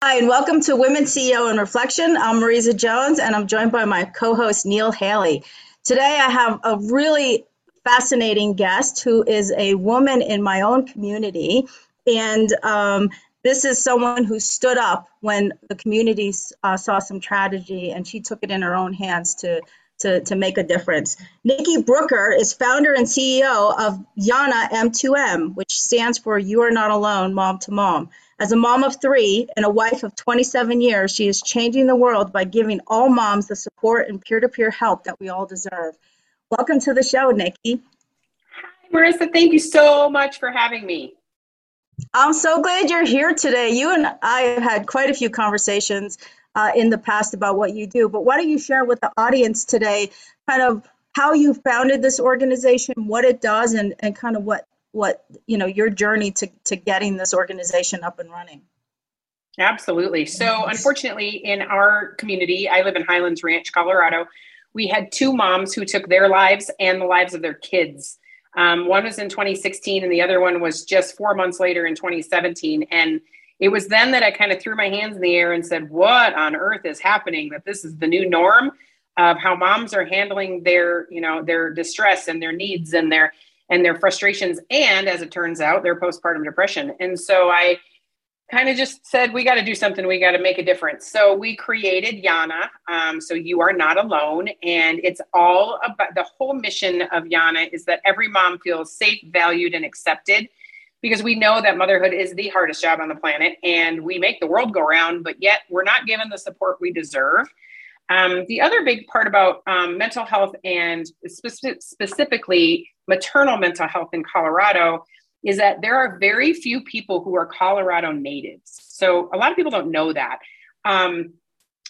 Hi, and welcome to Women CEO in Reflection. I'm Marisa Jones, and I'm joined by my co host, Neil Haley. Today, I have a really fascinating guest who is a woman in my own community. And um, this is someone who stood up when the community uh, saw some tragedy and she took it in her own hands to, to, to make a difference. Nikki Brooker is founder and CEO of Yana M2M, which stands for You Are Not Alone, Mom to Mom. As a mom of three and a wife of 27 years, she is changing the world by giving all moms the support and peer to peer help that we all deserve. Welcome to the show, Nikki. Hi, Marisa. Thank you so much for having me. I'm so glad you're here today. You and I have had quite a few conversations uh, in the past about what you do, but why don't you share with the audience today kind of how you founded this organization, what it does, and, and kind of what what you know your journey to to getting this organization up and running. Absolutely. So unfortunately in our community i live in highlands ranch colorado we had two moms who took their lives and the lives of their kids. Um, one was in 2016 and the other one was just four months later in 2017 and it was then that i kind of threw my hands in the air and said what on earth is happening? That this is the new norm of how moms are handling their you know their distress and their needs and their and their frustrations and as it turns out their postpartum depression. And so i kind of just said we got to do something. We got to make a difference. So we created yana um, so you are not alone and it's all about the whole mission of yana is that every mom feels safe valued and accepted because we know that motherhood is the hardest job on the planet and we make the world go round but yet we're not given the support we deserve. Um, the other big part about um, mental health and spe- specifically maternal mental health in Colorado is that there are very few people who are Colorado natives. So a lot of people don't know that. Um,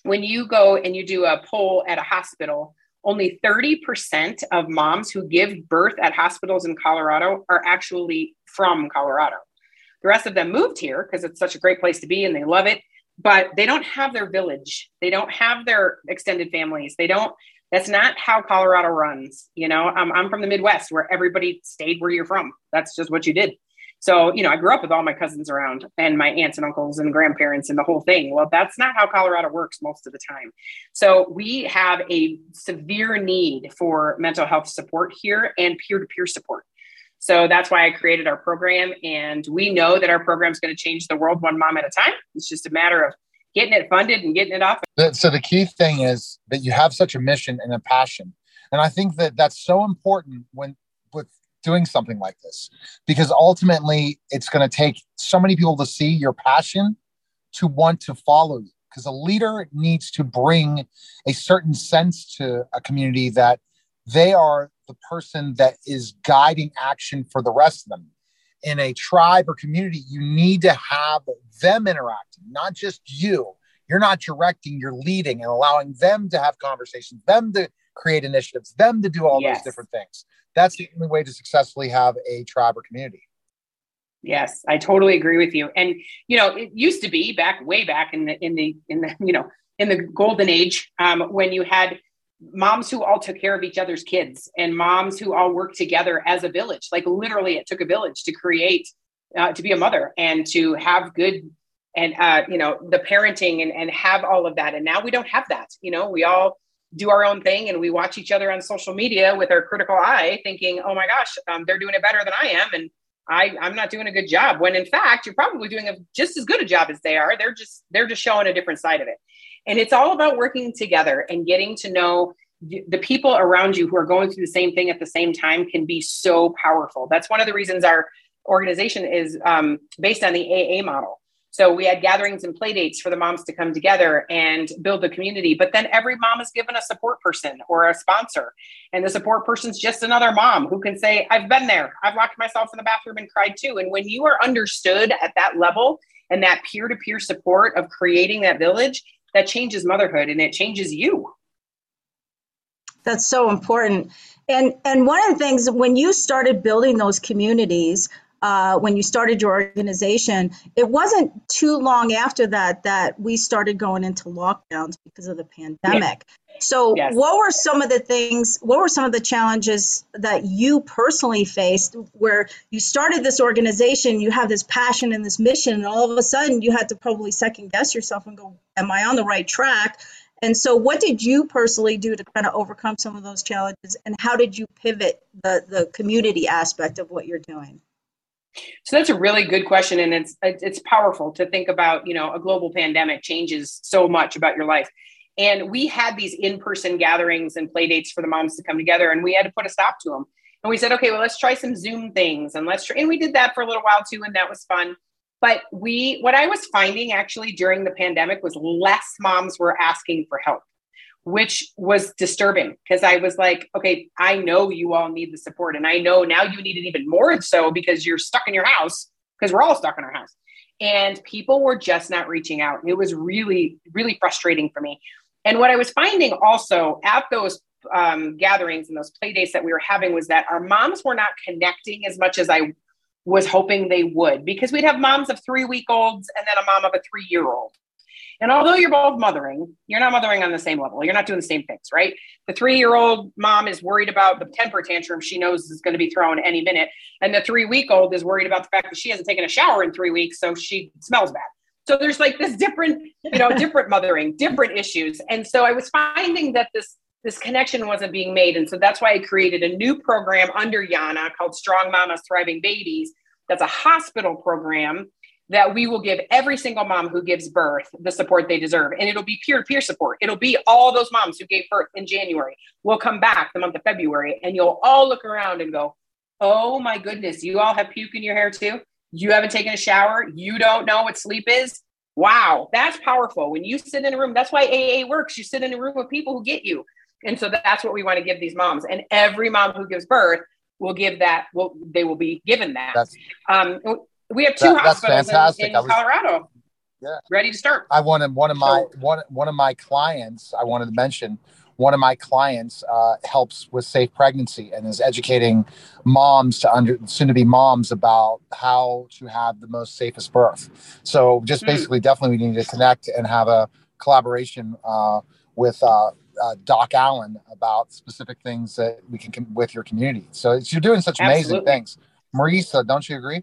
when you go and you do a poll at a hospital, only 30% of moms who give birth at hospitals in Colorado are actually from Colorado. The rest of them moved here because it's such a great place to be and they love it but they don't have their village they don't have their extended families they don't that's not how colorado runs you know? I'm, I'm from the midwest where everybody stayed where you're from. That's just what you did. So you know i grew up with all my cousins around and my aunts and uncles and grandparents and the whole thing. Well that's not how colorado works most of the time. So we have a severe need for mental health support here and peer-to-peer support. So that's why I created our program. And we know that our program is going to change the world one mom at a time. It's just a matter of getting it funded and getting it off. So the key thing is that you have such a mission and a passion. And I think that that's so important when with doing something like this, because ultimately it's going to take so many people to see your passion to want to follow you. Because a leader needs to bring a certain sense to a community that they are the person that is guiding action for the rest of them. In a tribe or community, you need to have them interacting, not just you. You're not directing, you're leading and allowing them to have conversations, them to create initiatives, them to do all yes. those different things. That's the only way to successfully have a tribe or community. Yes, I totally agree with you. And you know, it used to be back way back in the in the in the you know in the golden age um, when you had moms who all took care of each other's kids and moms who all worked together as a village. Like literally it took a village to create uh, to be a mother and to have good and uh, you know the parenting and, and have all of that. And now we don't have that you know? We all do our own thing and we watch each other on social media with our critical eye thinking oh my gosh um, they're doing it better than i am and I, i'm not doing a good job when in fact you're probably doing a, just as good a job as they are. They're just they're just showing a different side of it and it's all about working together and getting to know the people around you who are going through the same thing at the same time can be so powerful. That's one of the reasons our organization is um, based on the AA model. So we had gatherings and play dates for the moms to come together and build the community. But then every mom is given a support person or a sponsor. And the support person's just another mom who can say, I've been there. I've locked myself in the bathroom and cried too. And when you are understood at that level and that peer to peer support of creating that village, that changes motherhood and it changes you That's so important. And and one of the things when you started building those communities, uh, when you started your organization, it wasn't too long after that that we started going into lockdowns because of the pandemic. So, yes. what were some of the things, what were some of the challenges that you personally faced where you started this organization, you have this passion and this mission, and all of a sudden you had to probably second guess yourself and go, Am I on the right track? And so, what did you personally do to kind of overcome some of those challenges, and how did you pivot the, the community aspect of what you're doing? So that's a really good question, and it's it's powerful to think about. You know, a global pandemic changes so much about your life, and we had these in-person gatherings and play dates for the moms to come together, and we had to put a stop to them. And we said, okay, well, let's try some Zoom things, and let's try. And we did that for a little while too, and that was fun. But we, what I was finding actually during the pandemic was less moms were asking for help which was disturbing because I was like, okay, I know you all need the support. And I know now you need it even more so because you're stuck in your house because we're all stuck in our house. And people were just not reaching out. It was really, really frustrating for me. And what I was finding also at those um, gatherings and those play dates that we were having was that our moms were not connecting as much as I was hoping they would because we'd have moms of three week olds and then a mom of a three year old. And although you're both mothering, you're not mothering on the same level. You're not doing the same things, right? The three year old mom is worried about the temper tantrum she knows is going to be thrown any minute. And the three week old is worried about the fact that she hasn't taken a shower in three weeks, so she smells bad. So there's like this different, you know, different mothering, different issues. And so I was finding that this this connection wasn't being made. And so that's why I created a new program under Yana called Strong Mamas Thriving Babies. That's a hospital program that we will give every single mom who gives birth the support they deserve. And it'll be peer to peer support. It'll be all those moms who gave birth in January will come back the month of February and you'll all look around and go, oh my goodness, you all have puke in your hair too? You haven't taken a shower? You don't know what sleep is? Wow, that's powerful. When you sit in a room, that's why AA works. You sit in a room with people who get you. And so that's what we want to give these moms. And every mom who gives birth will give that, will they will be given that. Um, we have two that, hospitals in, in was, Colorado. Yeah, ready to start. I wanted one of my one one of my clients. I wanted to mention one of my clients uh, helps with safe pregnancy and is educating moms to under soon to be moms about how to have the most safest birth. So just mm. basically, definitely, we need to connect and have a collaboration uh, with. Uh, uh, Doc Allen about specific things that we can com- with your community. So you're doing such amazing things. Marisa, don't you agree?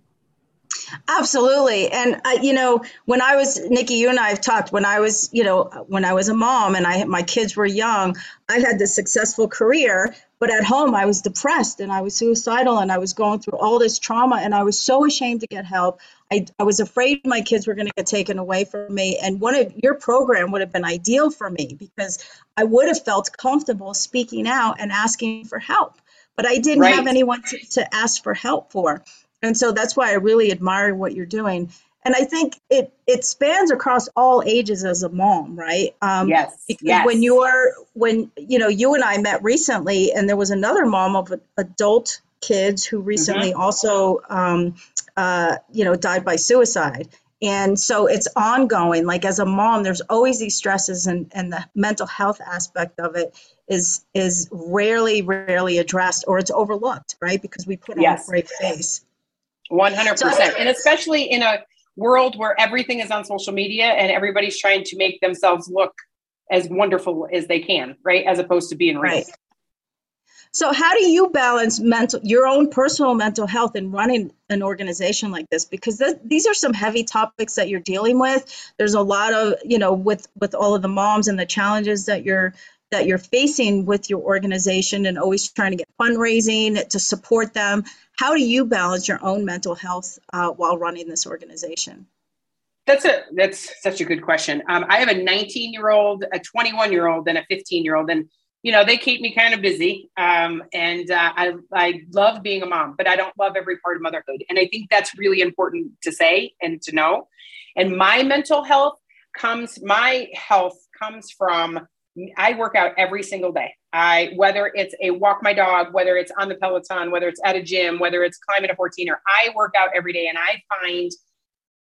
Absolutely. And I, you know, when I was Nikki, you and I have talked when I was, you know, when I was a mom and I my kids were young, I had this successful career, but at home I was depressed and I was suicidal and I was going through all this trauma and I was so ashamed to get help. I, I was afraid my kids were going to get taken away from me. And one of your program would have been ideal for me because I would have felt comfortable speaking out and asking for help. But I didn't right. have anyone to, to ask for help for. And so that's why I really admire what you're doing. And I think it it spans across all ages as a mom, right? Um, yes. yes. When you're when you know you and I met recently, and there was another mom of adult kids who recently mm-hmm. also um, uh, you know died by suicide. And so it's ongoing. Like as a mom, there's always these stresses, and and the mental health aspect of it is is rarely rarely addressed or it's overlooked, right? Because we put yes. on a brave face. 100%. And especially in a world where everything is on social media and everybody's trying to make themselves look as wonderful as they can, right? As opposed to being real. Right. So how do you balance mental your own personal mental health and running an organization like this because th- these are some heavy topics that you're dealing with. There's a lot of, you know, with with all of the moms and the challenges that you're that you're facing with your organization and always trying to get fundraising to support them. How do you balance your own mental health uh, while running this organization? That's a that's such a good question. Um, I have a 19 year old, a 21 year old, and a 15 year old, and you know they keep me kind of busy. Um, and uh, I I love being a mom, but I don't love every part of motherhood, and I think that's really important to say and to know. And my mental health comes, my health comes from I work out every single day. I whether it's a walk my dog, whether it's on the Peloton, whether it's at a gym, whether it's climbing a 14 or I work out every day and I find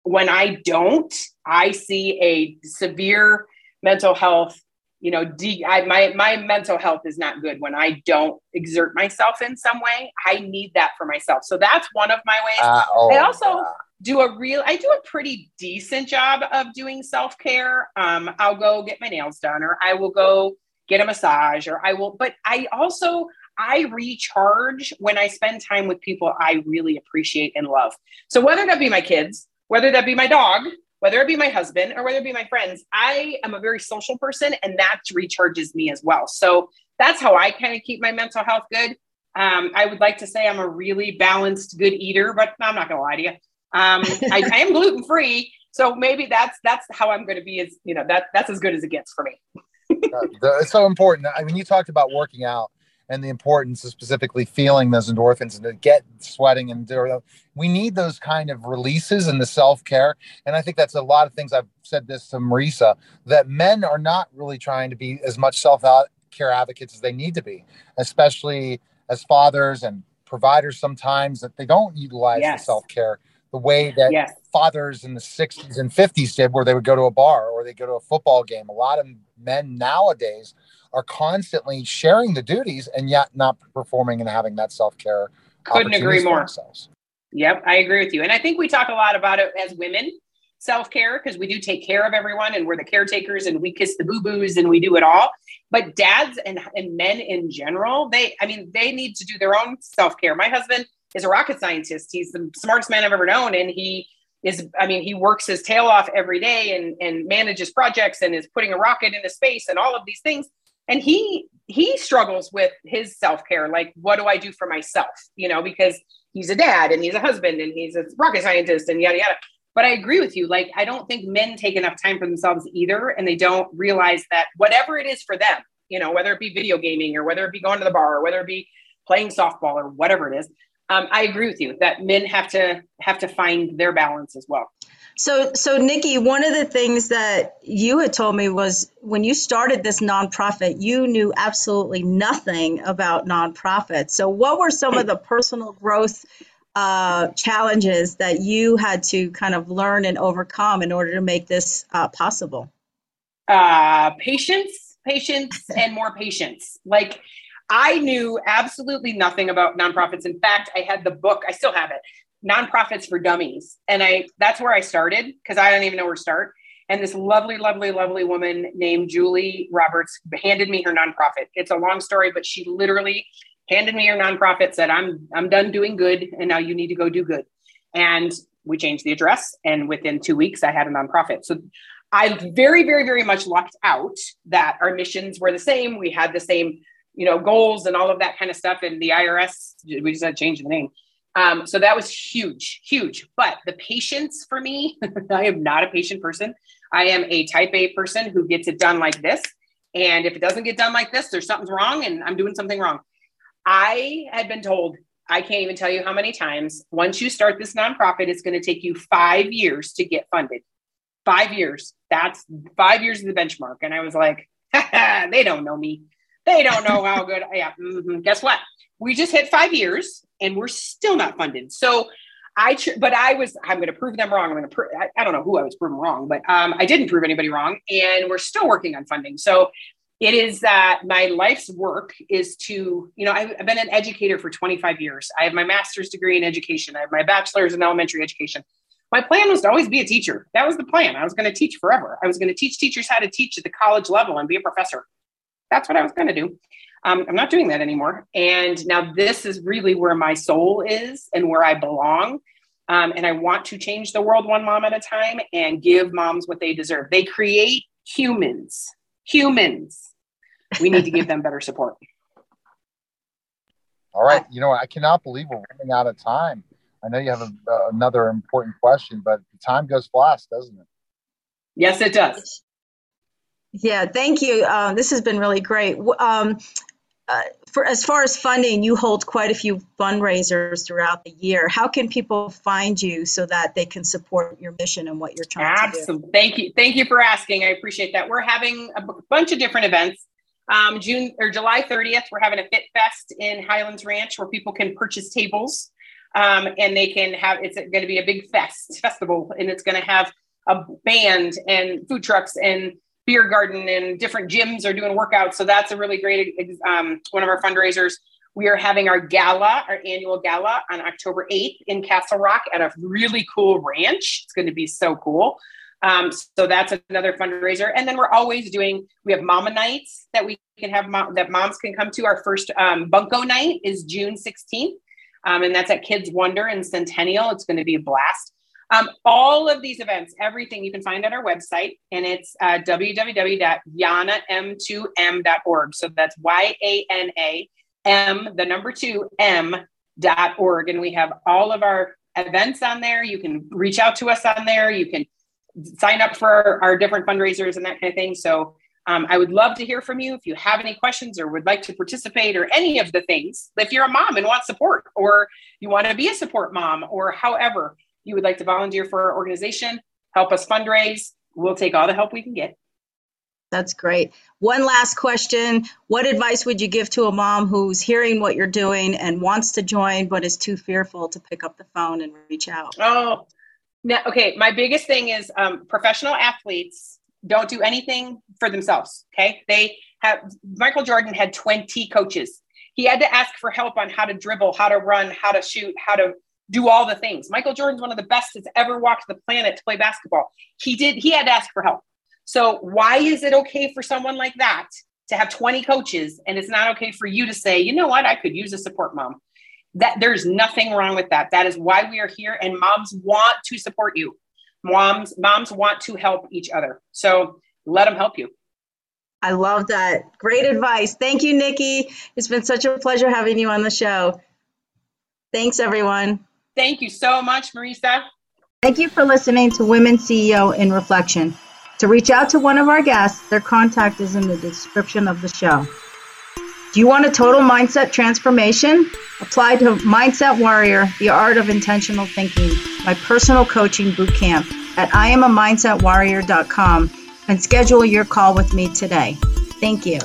when I don't, I see a severe mental health you know, de- I, my my mental health is not good when I don't exert myself in some way. I need that for myself. So that's one of my ways. Uh, oh, I also. Do a real. I do a pretty decent job of doing self care. Um, I'll go get my nails done, or I will go get a massage, or I will. But I also I recharge when I spend time with people I really appreciate and love. So whether that be my kids, whether that be my dog, whether it be my husband or whether it be my friends, I am a very social person and that recharges me as well. So that's how I kind of keep my mental health good. Um, I would like to say I'm a really balanced, good eater, but I'm not going to lie to you. Um, I, I, am gluten free, so maybe that's that's how I'm going to be. As you know, that that's as good as it gets for me. uh, it's so important. I mean, you talked about working out and the importance of specifically feeling those endorphins and to get sweating and we need those kind of releases and the self-care and i think that's a lot of things i've said this to marisa that men are not really trying to be as much self-care advocates as they need to be especially as fathers and providers sometimes that they don't utilize yes. the self-care the way that yes. fathers in the 60s and 50s did where they would go to a bar or they go to a football game a lot of men nowadays are constantly sharing the duties and yet not performing and having that self care. Couldn't agree more. Themselves. Yep, I agree with you. And I think we talk a lot about it as women self care because we do take care of everyone and we're the caretakers and we kiss the boo boos and we do it all. But dads and, and men in general, they, I mean, they need to do their own self care. My husband is a rocket scientist. He's the smartest man I've ever known. And he is, I mean, he works his tail off every day and, and manages projects and is putting a rocket into space and all of these things. And he he struggles with his self-care. Like what do i do for myself? You know because he's a dad and he's a husband and he's a rocket scientist and yada yada. But i agree with you. Like i don't think men take enough time for themselves either. And they don't realize that whatever it is for them you know whether it be video gaming or whether it be going to the bar or whether it be playing softball or whatever it is um, i agree with you that men have to have to find their balance as well so, so Nikki, one of the things that you had told me was when you started this nonprofit, you knew absolutely nothing about nonprofits. So, what were some of the personal growth uh, challenges that you had to kind of learn and overcome in order to make this uh, possible? Uh, patience, patience, and more patience. Like, I knew absolutely nothing about nonprofits. In fact, I had the book, I still have it, nonprofits for dummies. And I that's where I started because I don't even know where to start. And this lovely, lovely, lovely woman named Julie Roberts handed me her nonprofit. It's a long story, but she literally handed me her nonprofit, said, I'm I'm done doing good and now you need to go do good. And we changed the address. And within two weeks, I had a nonprofit. So I very, very, very much lucked out that our missions were the same. We had the same, you know, goals and all of that kind of stuff. And the IRS, we just had to change the name. Um, so that was huge, huge. But the patience for me, I am not a patient person. I am a type A person who gets it done like this. And if it doesn't get done like this, there's something's wrong and I'm doing something wrong. I had been told, I can't even tell you how many times, once you start this nonprofit, it's going to take you five years to get funded. Five years. That's five years of the benchmark. And I was like, they don't know me. They don't know how good. Yeah. Mm-hmm. Guess what? We just hit five years and we're still not funded. So I, but I was, I'm going to prove them wrong. I'm going to, I, I, don't know who I was proving wrong, but um, I didn't prove anybody wrong. And we're still working on funding. So it is that my life's work is to, you know, I've, I've been an educator for 25 years. I have my master's degree in education. I have my bachelor's in elementary education. My plan was to always be a teacher. That was the plan. I was going to teach forever. I was going to teach teachers how to teach at the college level and be a professor. That's what I was going to do. Um, I'm not doing that anymore. And now this is really where my soul is and where I belong. Um, and I want to change the world one mom at a time and give moms what they deserve. They create humans, humans. We need to give them better support. All right. You know, I cannot believe we're running out of time. I know you have a, uh, another important question, but time goes fast, doesn't it? Yes, it does. Yeah, thank you. Uh, this has been really great. Um, uh, for as far as funding, you hold quite a few fundraisers throughout the year. How can people find you so that they can support your mission and what you're trying Absolutely. to do? Absolutely. Thank you. Thank you for asking. I appreciate that. We're having a bunch of different events. Um, June or July 30th, we're having a Fit Fest in Highlands Ranch where people can purchase tables um, and they can have. It's going to be a big fest festival, and it's going to have a band and food trucks and beer garden and different gyms are doing workouts. So that's a really great um, one of our fundraisers. We are having our gala, our annual gala on October 8th in Castle Rock at a really cool ranch. It's going to be so cool. Um, so that's another fundraiser. And then we're always doing, we have mama nights that we can have, mom, that moms can come to. Our first um, Bunko night is June 16th. Um, and that's at Kids Wonder in Centennial. It's going to be a blast. Um, all of these events, everything you can find on our website, and it's uh, www.yanam2m.org. So that's Y A N A M, the number two, M dot org. And we have all of our events on there. You can reach out to us on there. You can sign up for our different fundraisers and that kind of thing. So um, I would love to hear from you if you have any questions or would like to participate or any of the things. If you're a mom and want support, or you want to be a support mom, or however you would like to volunteer for our organization, help us fundraise, we'll take all the help we can get. That's great. One last question. What advice would you give to a mom who's hearing what you're doing and wants to join but is too fearful to pick up the phone and reach out? Oh, now, okay. My biggest thing is um, professional athletes don't do anything for themselves. Okay. They have, Michael Jordan had 20 coaches. He had to ask for help on how to dribble, how to run, how to shoot, how to do all the things. Michael Jordan's one of the best that's ever walked the planet to play basketball. He did, he had to ask for help. So why is it okay for someone like that to have 20 coaches and it's not okay for you to say, you know what, I could use a support mom? That there's nothing wrong with that. That is why we are here and moms want to support you. Moms moms want to help each other. So let them help you. I love that. Great advice. Thank you, Nikki. It's been such a pleasure having you on the show. Thanks, everyone. Thank you so much, Marisa. Thank you for listening to Women CEO in Reflection. To reach out to one of our guests, their contact is in the description of the show. Do you want a total mindset transformation? Apply to Mindset Warrior, the art of intentional thinking, my personal coaching boot camp at IamAMindsetWarrior.com and schedule your call with me today. Thank you.